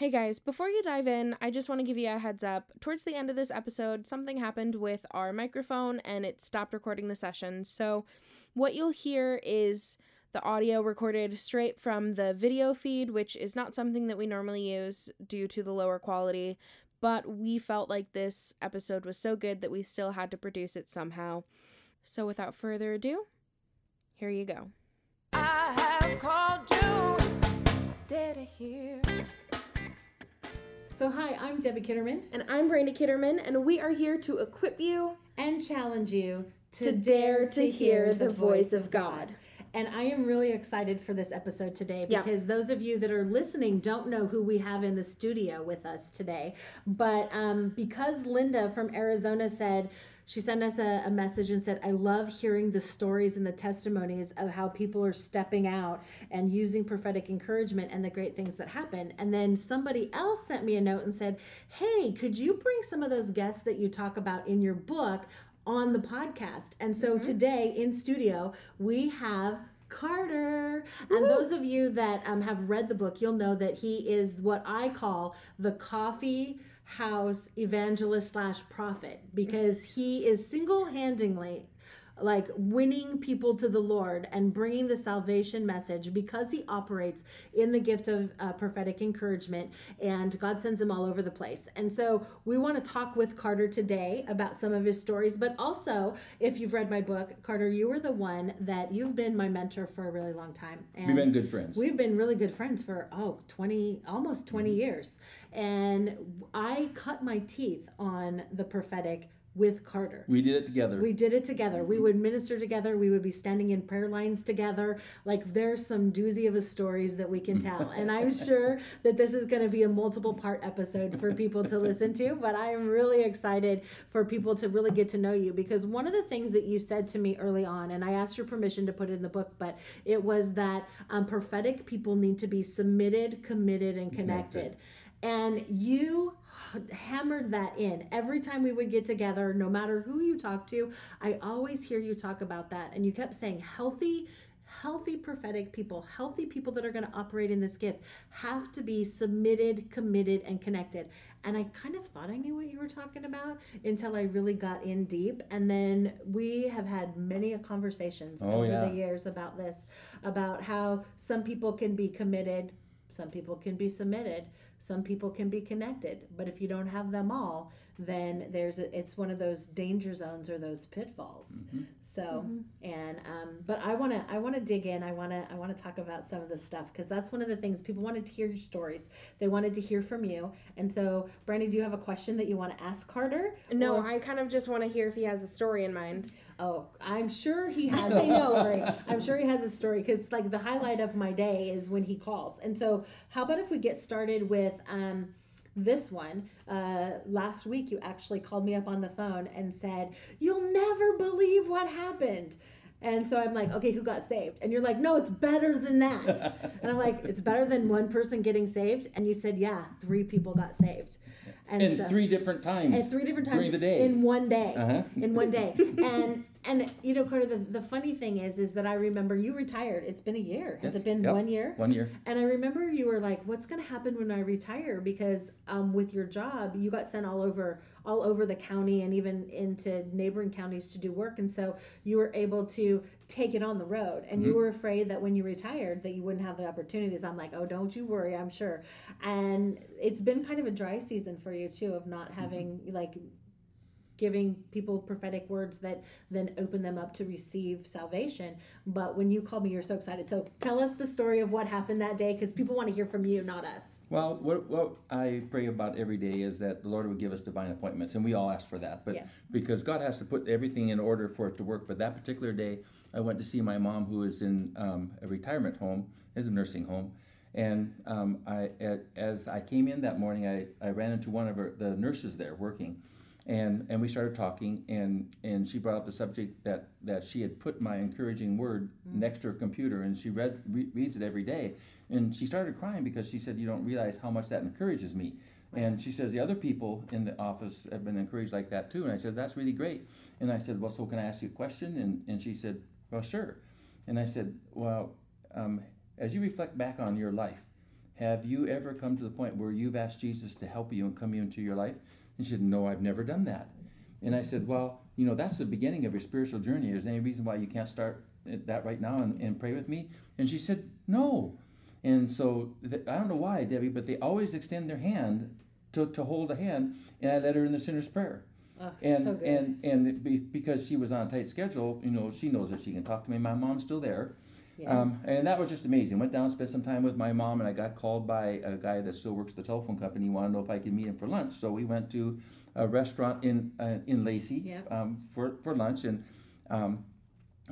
Hey guys, before you dive in, I just want to give you a heads up. Towards the end of this episode, something happened with our microphone and it stopped recording the session. So, what you'll hear is the audio recorded straight from the video feed, which is not something that we normally use due to the lower quality, but we felt like this episode was so good that we still had to produce it somehow. So, without further ado, here you go. So, hi, I'm Debbie Kitterman. And I'm Brandy Kitterman, and we are here to equip you and challenge you to, to dare to hear the voice of God. And I am really excited for this episode today because yeah. those of you that are listening don't know who we have in the studio with us today. But um, because Linda from Arizona said, she sent us a, a, message and said, I love hearing the stories and the testimonies of how people are stepping out and using prophetic encouragement and the great things that happen. And then somebody else sent me a note and said, Hey, could you bring some of those guests that you talk about in your book on the podcast? And so mm-hmm. today in studio, we have Karter. Woo! And those of you that um, have read the book, you'll know that he is what I call the coffee house evangelist slash prophet because he is single-handedly like winning people to the Lord and bringing the salvation message because he operates in the gift of uh, prophetic encouragement and God sends him all over the place. And so we want to talk with Karter today about some of his stories, but also if you've read my book, Karter, you were the one that you've been my mentor for a really long time. And we've been good friends. We've been really good friends for, oh, 20, almost 20 mm-hmm. years. And I cut my teeth on the prophetic with Karter. We did it together. We did it together. We would minister together. We would be standing in prayer lines together. Like there's some doozy of a stories that we can tell. and I'm sure that this is going to be a multiple part episode for people to listen to, but I am really excited for people to really get to know you because one of the things that you said to me early on and I asked your permission to put it in the book, but it was that um, prophetic people need to be submitted, committed and connected. connected. And you hammered that in every time we would get together, no matter who you talk to. I always hear you talk about that. And you kept saying healthy healthy prophetic people, healthy people that are going to operate in this gift, have to be submitted, committed, and connected. And I kind of thought I knew what you were talking about until I really got in deep. And then we have had many conversations oh, over yeah. the years about this, about how some people can be committed, some people can be submitted, some people can be connected but if you don't have them all then there's a, it's one of those danger zones or those pitfalls mm-hmm. so mm-hmm. and um, but i want to i want to dig in i want to i want to talk about some of this stuff because that's one of the things people wanted to hear your stories they wanted to hear from you and so brandy do you have a question that you want to ask karter no or? i kind of just want to hear if he has a story in mind Oh, I'm sure he has a story. I'm sure he has a story because, like, the highlight of my day is when he calls. And so, how about if we get started with um, this one? Uh, last week, you actually called me up on the phone and said, You'll never believe what happened. And so I'm like, okay, who got saved? And you're like, no, it's better than that. and I'm like, it's better than one person getting saved. And you said, yeah, three people got saved. And, and so, three different times. At three different times during the day. In one day. Uh-huh. In one day. and and you know, Karter, the, the funny thing is, is that I remember you retired. It's been a year. Has yes. it been yep. one year? One year. And I remember you were like, "What's going to happen when I retire?" Because um, with your job, you got sent all over, all over the county, and even into neighboring counties to do work. And so you were able to take it on the road. And mm-hmm. you were afraid that when you retired, that you wouldn't have the opportunities. I'm like, "Oh, don't you worry. I'm sure." And it's been kind of a dry season for you too, of not mm-hmm. having mm-hmm. like giving people prophetic words that then open them up to receive salvation. But when you called me, you're so excited. So tell us the story of what happened that day because people want to hear from you, not us. Well, what, what I pray about every day is that the Lord would give us divine appointments, and we all ask for that. But yeah. because God has to put everything in order for it to work. But that particular day, I went to see my mom, who is in um, a retirement home, is a nursing home. And um, I, as I came in that morning, I, I ran into one of her, the nurses there working and and we started talking and and she brought up the subject that that she had put my encouraging word mm-hmm. next to her computer and she read re- reads it every day. And she started crying because she said you don't realize how much that encourages me. And she says the other people in the office have been encouraged like that too. And i said that's really great. And i said well so can i ask you a question? And and she said well sure. And i said well um, as you reflect back on your life have you ever come to the point where you've asked Jesus to help you and come into your life? And she said, No, I've never done that. And I said, Well, you know, that's the beginning of your spiritual journey. Is there any reason why you can't start that right now and, and pray with me? And she said, No. And so th- I don't know why, Debbie, but they always extend their hand to, to hold a hand, and I led her in the sinner's prayer. Oh, and so good. and and be, because she was on a tight schedule, you know, she knows that she can talk to me. My mom's still there, yeah. um, and that was just amazing. Went down, spent some time with my mom, and I got called by a guy that still works at the telephone company. He wanted to know if I could meet him for lunch, so we went to a restaurant in uh, in Lacey um, for for lunch, and um,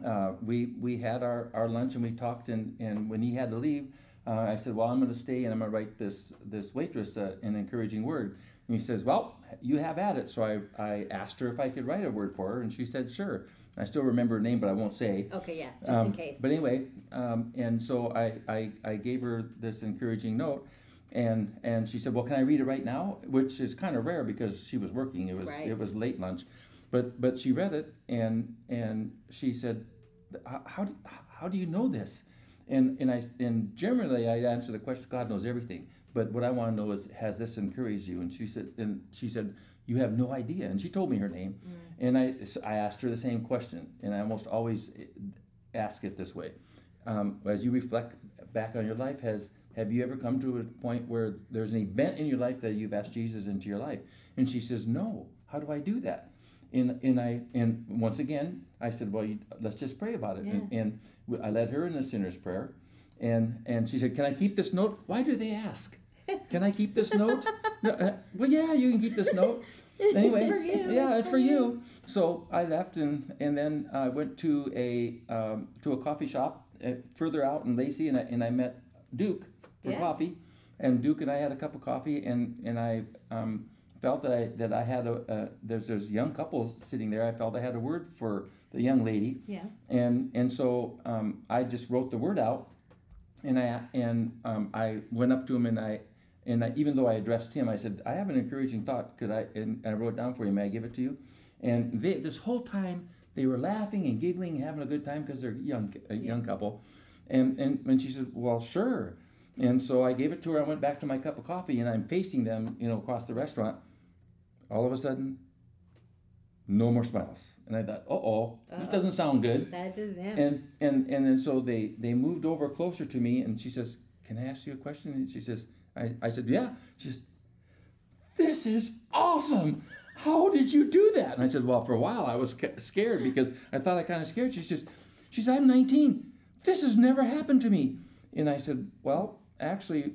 uh, we we had our, our lunch and we talked, and, and when he had to leave, uh, I said, well, I'm going to stay and I'm going to write this this waitress uh, an encouraging word. And he says, well, you have at it. So I, I asked her if I could write a word for her, and she said, sure. I still remember her name, but I won't say. okay, yeah, just Um, in case. But anyway, um, and so I, I, I gave her this encouraging note, and and she said, "Well, can I read it right now?" Which is kind of rare because she was working. It was Right. it was late lunch, but but she read it and and she said, "How- "How do, how do you know this?" And and I and generally I answer the question, "God knows everything." But what I want to know is, has this encouraged you? And she said, and she said, you have no idea. And she told me her name, and I so I asked her the same question, and I almost always ask it this way. Um, as you reflect back on your life has have you ever come to a point where there's an event in your life that you've asked jesus into your life? And she says no. How do i do that? And, and i and once again i said well you, let's just pray about it. And, and w- i led her in the sinner's prayer. And and she said can i keep this note? Why do they ask? Can i keep this note? No, uh, well yeah you can keep this note anyway for you, yeah it's it's for for you so I left and and then I went to a um, to a coffee shop uh, further out in Lacey and I, and I met Duke for Yeah. coffee, and Duke and I had a cup of coffee and and I um, felt that I that I had a uh, there's there's young couple sitting there. I felt I had a word for the young lady, yeah. and and so um, I just wrote the word out, and I and um, I went up to him and I and I, even though I addressed him, I said I have an encouraging thought. Could I? And, I wrote it down for you. May I give it to you? And they, this whole time they were laughing and giggling, and having a good time because they're young a young couple, and and and she said, well, sure. And so I gave it to her. I went back to my cup of coffee, and I'm facing them, you know, across the restaurant. All of a sudden, no more smiles, and I thought, uh oh, this doesn't sound good. That him. And and and then so they they moved over closer to me, and she says, "Can I ask you a question?" And she says, "I, I said, yeah." She says, "This is awesome. How did you do that?" And I said, "Well, for a while I was scared because I thought I kind of scared." She says, "She says I'm 19. This has never happened to me." And I said, "Well, actually,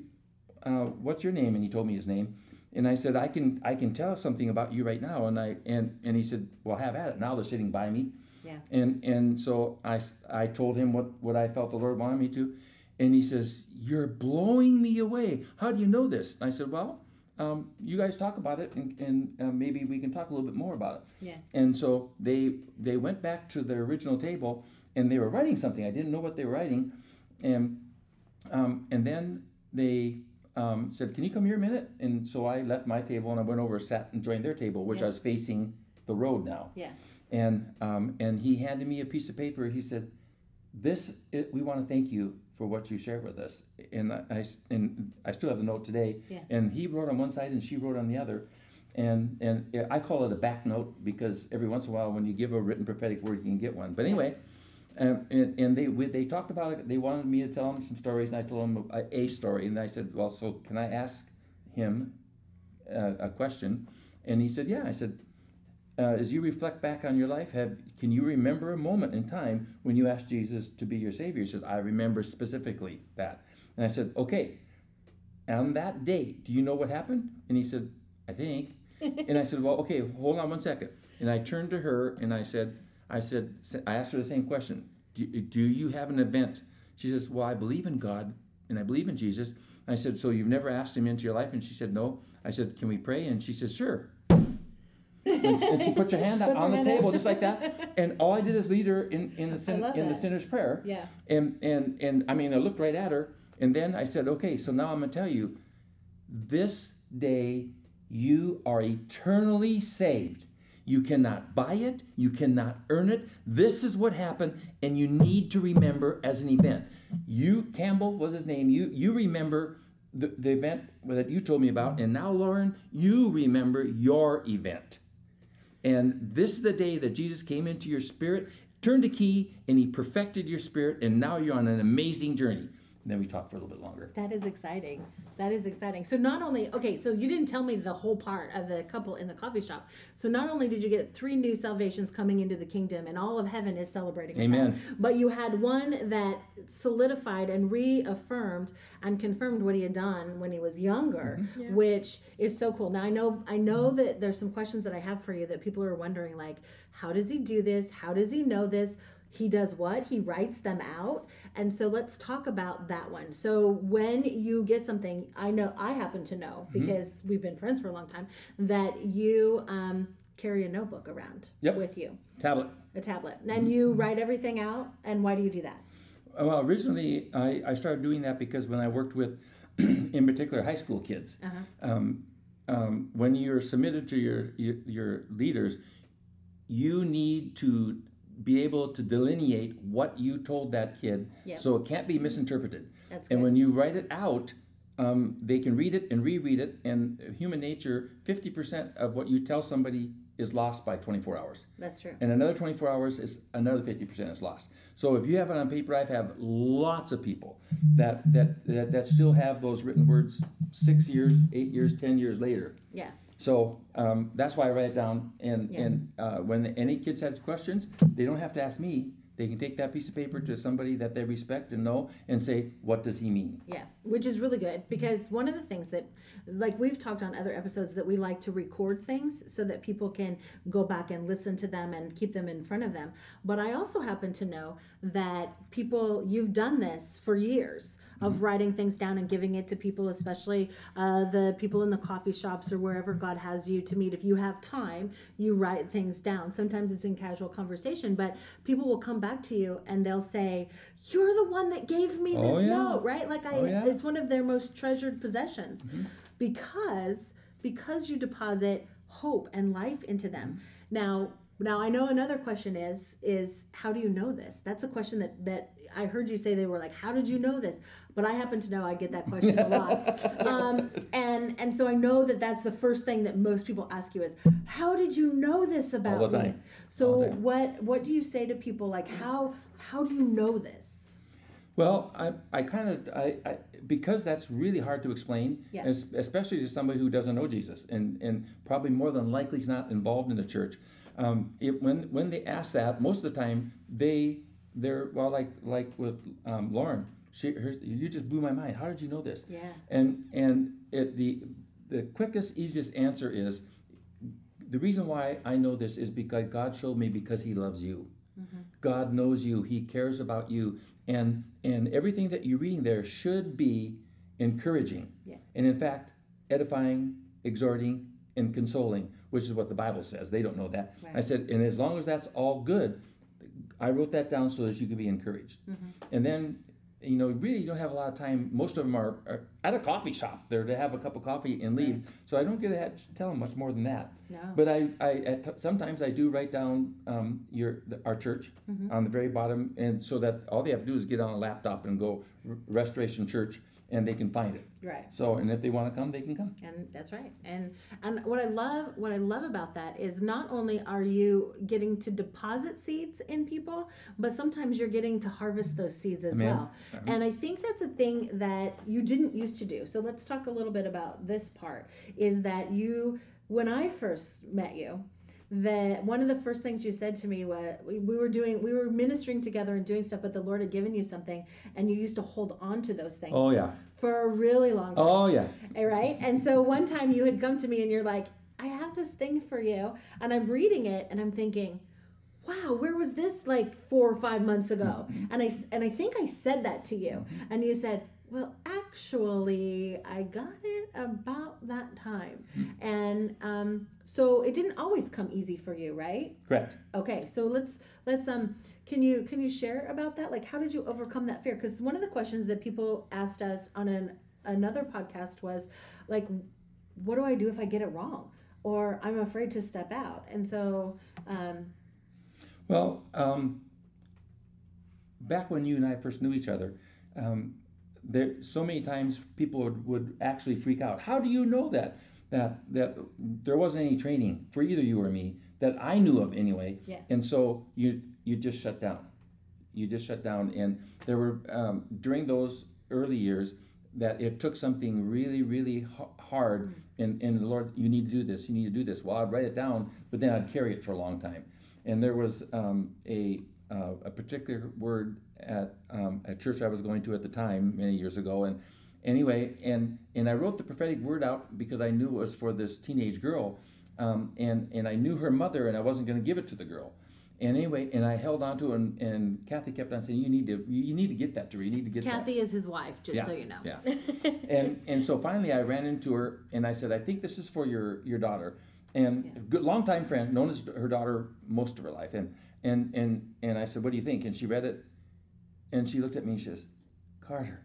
uh, what's your name?" And he told me his name. And I said, "I can I can tell something about you right now." And I and and he said, "Well, have at it." Now they're sitting by me. yeah. And and so I I told him what, what I felt the Lord wanted me to. And he says, You're blowing me away. How do you know this? And I said, Well, um, you guys talk about it, and, and uh, maybe we can talk a little bit more about it. Yeah. And so they they went back to their original table, and they were writing something. I didn't know what they were writing, and um, and then they um, said, "Can you come here a minute?" And so I left my table and I went over, sat and joined their table, which I was facing the road now Yeah. and um, and he handed me a piece of paper. He said, "This it, we want to thank you for what you shared with us." And I, and I still have the note today. Yeah. And he wrote on one side and she wrote on the other, and and I call it a back note because every once in a while when you give a written prophetic word, you can get one. But anyway. Um, and, and they they talked about it. They wanted me to tell them some stories, and I told them a, a story. And I said, "Well, so can I ask him uh, a question?" And he said, "Yeah." I said, uh, as you reflect back on your life, have can you remember a moment in time when you asked Jesus to be your Savior? He says, I remember specifically that. And I said, okay, on that date, do you know what happened? And he said, I think. and I said, well, okay, hold on one second. And I turned to her and I said, I said, I asked her the same question. Do, do you have an event? She says, well, I believe in God and I believe in Jesus. And I said, so you've never asked him into your life? And she said, no. I said, can we pray? And she says, sure. And, and she put your hand on the table out. just like that. And all I did is lead her in, in the sin, in the sinner's prayer. Yeah. And and and I mean I looked right at her and then I said, okay, so now I'm gonna tell you, this day you are eternally saved. You cannot buy it, you cannot earn it. This is what happened, and you need to remember as an event. You, Campbell was his name, you you remember the, the event that you told me about, and now, Lauren, you remember your event. And this is the day that Jesus came into your spirit, turned a key, and he perfected your spirit, and now you're on an amazing journey. And then we talk for a little bit longer. That is exciting. That is exciting. So not only okay, so you didn't tell me the whole part of the couple in the coffee shop. So not only did you get three new salvations coming into the kingdom, and all of heaven is celebrating. Amen. That, but you had one that solidified and reaffirmed and confirmed what he had done when he was younger, mm-hmm. yeah. which is so cool. Now I know I know that there's some questions that I have for you that people are wondering, like, how does he do this? How does he know this? He does what? He writes them out. And so let's talk about that one. So when you get something, I know I happen to know mm-hmm. because we've been friends for a long time that you um, carry a notebook around yep. with you. Tablet. A tablet. And mm-hmm. you write everything out. And why do you do that? Well, originally I, I started doing that because when I worked with, in particular, high school kids, uh-huh. um, um, when you're submitted to your, your, your leaders, you need to be able to delineate what you told that kid yep. so it can't be misinterpreted. That's and when you write it out, um, they can read it and reread it. And human nature, 50% of what you tell somebody is lost by 24 hours. That's true. And another 24 hours is another 50% is lost. So if you have it on paper, I have lots of people that, that, that, that still have those written words six years, eight years, 10 years later. Yeah. So um, that's why I write it down. And yeah. and uh, when any kids have questions, they don't have to ask me. They can take that piece of paper to somebody that they respect and know and say, "What does he mean?" Yeah, which is really good because one of the things that, like we've talked on other episodes, that we like to record things so that people can go back and listen to them and keep them in front of them. But I also happen to know that people, you've done this for years of writing things down and giving it to people, especially uh, the people in the coffee shops or wherever God has you to meet. If you have time, you write things down. Sometimes it's in casual conversation, but people will come back to you and they'll say, "You're the one that gave me this oh, yeah. note," right? Like I, oh, yeah. it's one of their most treasured possessions mm-hmm. because because you deposit hope and life into them. Now, now I know another question is is how do you know this? That's a question that that I heard you say they were like, how did you know this? But I happen to know I get that question a lot, um, and and so I know that that's the first thing that most people ask you is, how did you know this about All the time. me? So what what do you say to people like how how do you know this? Well, I, I kind of I, I because that's really hard to explain, yeah. especially to somebody who doesn't know Jesus and and probably more than likely is not involved in the church. Um, it, when when they ask that, most of the time they they're well like like with um, Lauren she, you just blew my mind. How did you know this? Yeah. And and it, the the quickest, easiest answer is the reason why I know this is because God showed me because He loves you. Mm-hmm. God knows you. He cares about you, and and everything that you're reading there should be encouraging, yeah. and in fact, edifying, exhorting, and consoling, which is what the Bible says. They don't know that. Right. I said, and as long as that's all good, I wrote that down so that you could be encouraged. Mm-hmm. And then you know, really you don't have a lot of time. Most of them are, are at a coffee shop there to have a cup of coffee and leave. Right. So I don't get to tell them much more than that. No. But I, I sometimes I do write down um, your the, our church mm-hmm. on the very bottom, and so that all they have to do is get on a laptop and go Restoration Church and they can find it. Right. So, and if they want to come, they can come. And that's right. And and what I love, what I love about that is not only are you getting to deposit seeds in people, but sometimes you're getting to harvest those seeds as Amen. well. Uh-huh. And I think that's a thing that you didn't used to do. So let's talk a little bit about this part. Is that you, when I first met you, that one of the first things you said to me was we, we were doing we were ministering together and doing stuff but the lord had given you something and you used to hold on to those things oh yeah. for a really long time. Oh yeah. All right? And so one time you had come to me and you're like i have this thing for you and i'm reading it and i'm thinking wow where was this like four or five months ago? And i and i think i said that to you. And you said well, actually, I got it about that time. Hmm. And um, so it didn't always come easy for you, right? Correct. Okay, so let's let's um can you can you share about that? Like how did you overcome that fear? Cuz one of the questions that people asked us on an another podcast was like what do I do if I get it wrong? Or I'm afraid to step out. And so um well, um, back when you and I first knew each other, um, there so many times people would, would actually freak out. How do you know that that that there wasn't any training for either you or me that I knew of anyway? Yeah. And so you you just shut down. You just shut down, and there were um, during those early years that it took something really really hard mm-hmm. and and Lord you need to do this you need to do this well I'd write it down but then I'd carry it for a long time and there was um, a uh, a particular word at um, a church I was going to at the time many years ago. And anyway, and and I wrote the prophetic word out because I knew it was for this teenage girl, um, and and I knew her mother, and I wasn't going to give it to the girl. And anyway, and I held on to it, and, and Kathy kept on saying, "You need to, you need to get that to her. You need to get Kathy that." is his wife, just yeah, so you know. Yeah. and and so finally, I ran into her, and I said, "I think this is for your your daughter." And yeah. good longtime friend, known as her daughter most of her life, and and and and I said, "What do you think?" And she read it, and she looked at me and she says, Karter,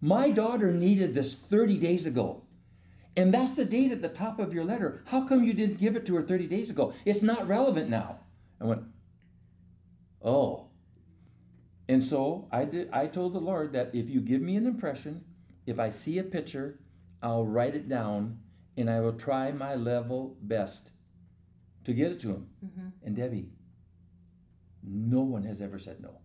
my daughter needed this 30 days ago. And that's the date at the top of your letter. How come you didn't give it to her 30 days ago? It's not relevant now. I went, Oh. And so I did I told the Lord that if you give me an impression, if I see a picture, I'll write it down and I will try my level best to get it to him. Mm-hmm. And Debbie, no one has ever said no.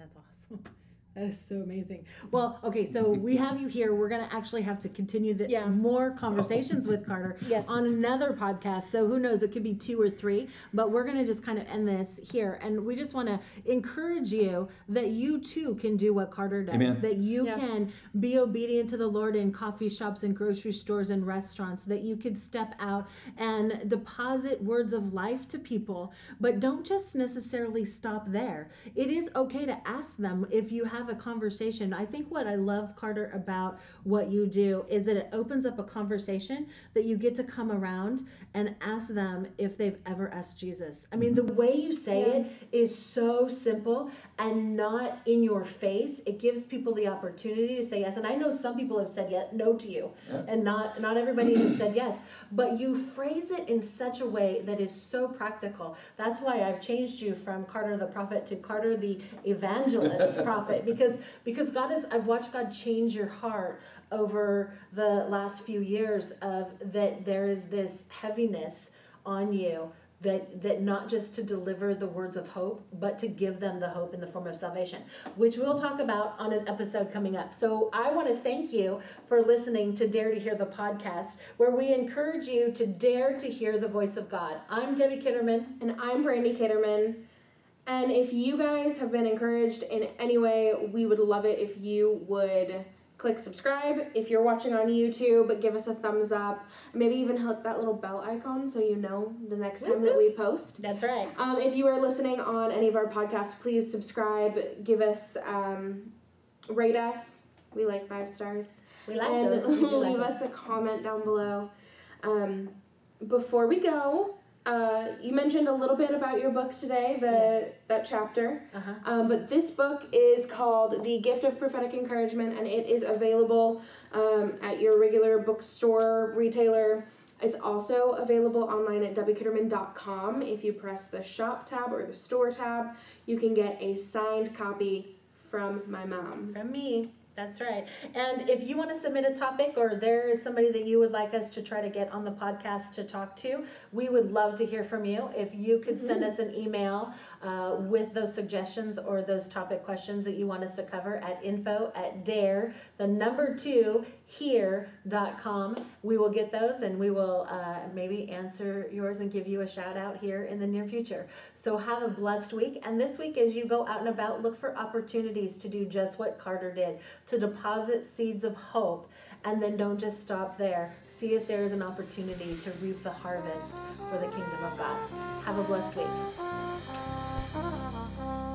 That's awesome. That is so amazing. Well, okay, so we have you here. We're going to actually have to continue the yeah. more conversations with Karter yes. on another podcast. So who knows? It could be two or three, but we're going to just kind of end this here. And we just want to encourage you that you too can do what Karter does. Amen. That you yeah. can be obedient to the Lord in coffee shops and grocery stores and restaurants. That you could step out and deposit words of life to people, but don't just necessarily stop there. It is okay to ask them if you have have a conversation. I think what I love, Karter, about what you do is that it opens up a conversation that you get to come around and ask them if they've ever asked Jesus. I mean, the way you say yeah. it is so simple and not in your face. It gives people the opportunity to say yes. And I know some people have said yes, no to you, yeah. and not not everybody has said yes. But you phrase it in such a way that is so practical. That's why I've changed you from Karter the prophet to Karter the evangelist prophet because because God is I've watched God change your heart over the last few years of that there is this heaviness on you that that not just to deliver the words of hope but to give them the hope in the form of salvation which we'll talk about on an episode coming up. So i want to thank you for listening to dare to hear the podcast where we encourage you to dare to hear the voice of god. I'm debbie kitterman. And i'm brandy kitterman and if you guys have been encouraged in any way we would love it if you would click subscribe. If you're watching on YouTube, give us a thumbs up. Maybe even hit that little bell icon so you know the next time that we post. That's right. Um, if you are listening on any of our podcasts, please subscribe. Give us, um, rate us. We like five stars. We like and those. leave like us a comment down below. Um, before we go, uh, you mentioned a little bit about your book today, the yeah. that chapter. Uh-huh. Um, but this book is called "The Gift of Prophetic Encouragement," and it is available um, at your regular bookstore retailer. It's also available online at debbiekitterman.com. If you press the shop tab or the store tab, you can get a signed copy from my mom. From me. That's right. And if you want to submit a topic or there is somebody that you would like us to try to get on the podcast to talk to, we would love to hear from you. If you could send mm-hmm. us an email uh, with those suggestions or those topic questions that you want us to cover at info at dare, the number two, here.com. We will get those and we will uh, maybe answer yours and give you a shout out here in the near future. So have a blessed week. And this week, as you go out and about, look for opportunities to do just what Karter did to deposit seeds of hope. And then don't just stop there. See if there is an opportunity to reap the harvest for the kingdom of God. Have a blessed week. Thank you.